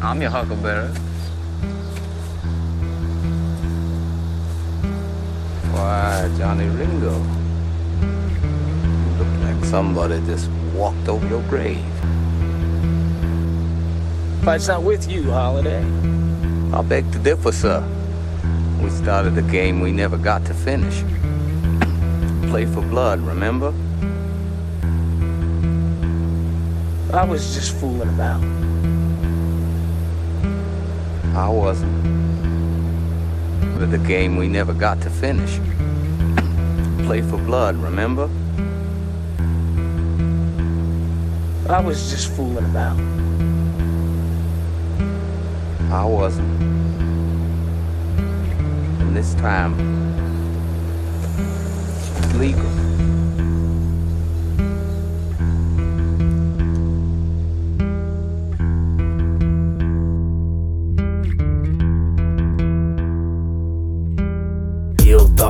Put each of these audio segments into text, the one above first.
I'm your huckleberry. Why, Johnny Ringo. You look like somebody just walked over your grave. Fight's not with you, Holliday. I beg to differ, sir. We started a game we never got to finish. Play for blood, remember? I was just fooling about. I wasn't. But the game we never got to finish. Play for blood, remember? I was just fooling about. I wasn't. And this time, it's legal.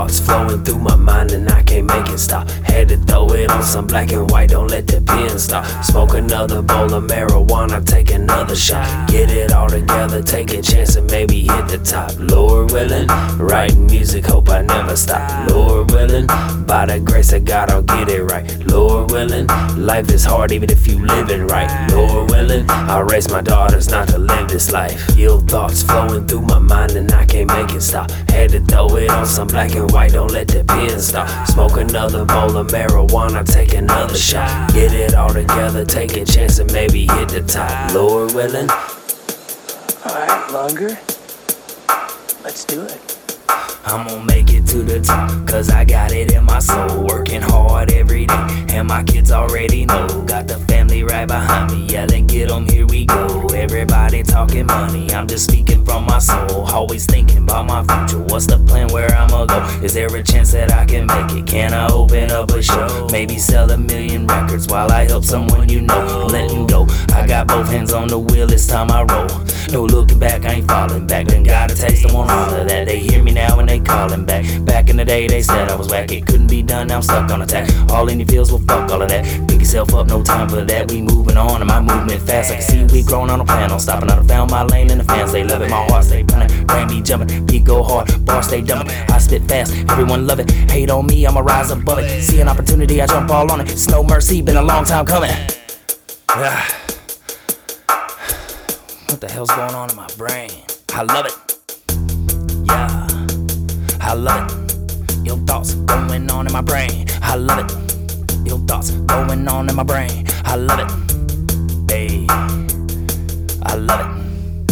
Thoughts flowing through my mind and I can't make it stop. Had to throw it on some black and white, don't let the pen stop. Smoke another bowl of marijuana, take another shot. Get it all together, take a chance and maybe hit the top. Lord willing, writing music, hope I never stop. Lord willing, by the grace of God, I'll get it right. Lord willing, life is hard even if you living right. Lord willing, I'll raise my daughters not to live this life. Ill thoughts flowing through my mind and I can't make it stop. Had to throw it on some black and white, don't let the pen stop. Smoke another bowl of marijuana, take another shot. Get it all together, take a chance and maybe hit the top. Lord willing. Alright, longer. Let's do it. I'm gonna make it to the top, cause I got it in my soul. Working hard every day, and my kids already know. Got the family right behind me, yelling, get 'em, here we go. Everybody talking money, I'm just speaking from my soul. Always thinking about my future, what's the plan, where I'ma go? Is there a chance that I can make it? Can I open up a show? Maybe sell a million records while I help someone you know. Letting go, I got both hands on the wheel, it's time I roll. No looking back, I ain't falling back. Then got a taste, I want all of that. They hear me now and they calling back. Back in the day, they said I was whack. It couldn't be done, now I'm stuck on attack. All in your feels, will fuck all of that. Up, no time for that. We moving on, and my movement fast. I can see we growing on a plan on stopping. I found my lane, and the fans, they love it. My heart stay pounding, brain be jumping. Beat go hard, bar stay dumping. I spit fast, everyone love it. Hate on me, I'ma rise above it. See an opportunity, I jump all on it. It's no mercy, been a long time coming. Yeah. What the hell's going on in my brain? I love it. Yeah, I love it. Your thoughts going on in my brain. I love it. Your thoughts going on in my brain. I love it. Hey, I love it.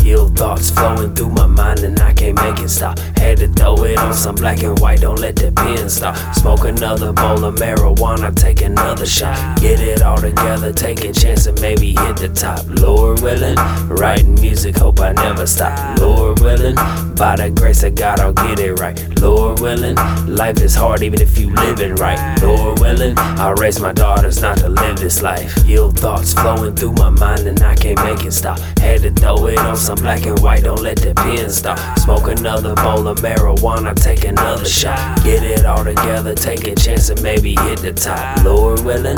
Ill thoughts flowing through my mind and I can't make it stop. Had to throw it on some black and white, don't let the pen stop. Smoke another bowl of marijuana, take another shot. Get it all together, take a chance and maybe hit the top. Lord willing, writing music, hope I never stop. Lord willing, by the grace of God, I'll get it right. Lord willing, life is hard even if you living right. Lord willing, I'll raise my daughters not to live this life. Ill thoughts flowing through my mind and I can't make it stop. Had to throw it on some black and white, don't let the pen stop. Smoke another bowl of marijuana, take another shot. Get it all together, take a chance and maybe hit the top. Lord willing,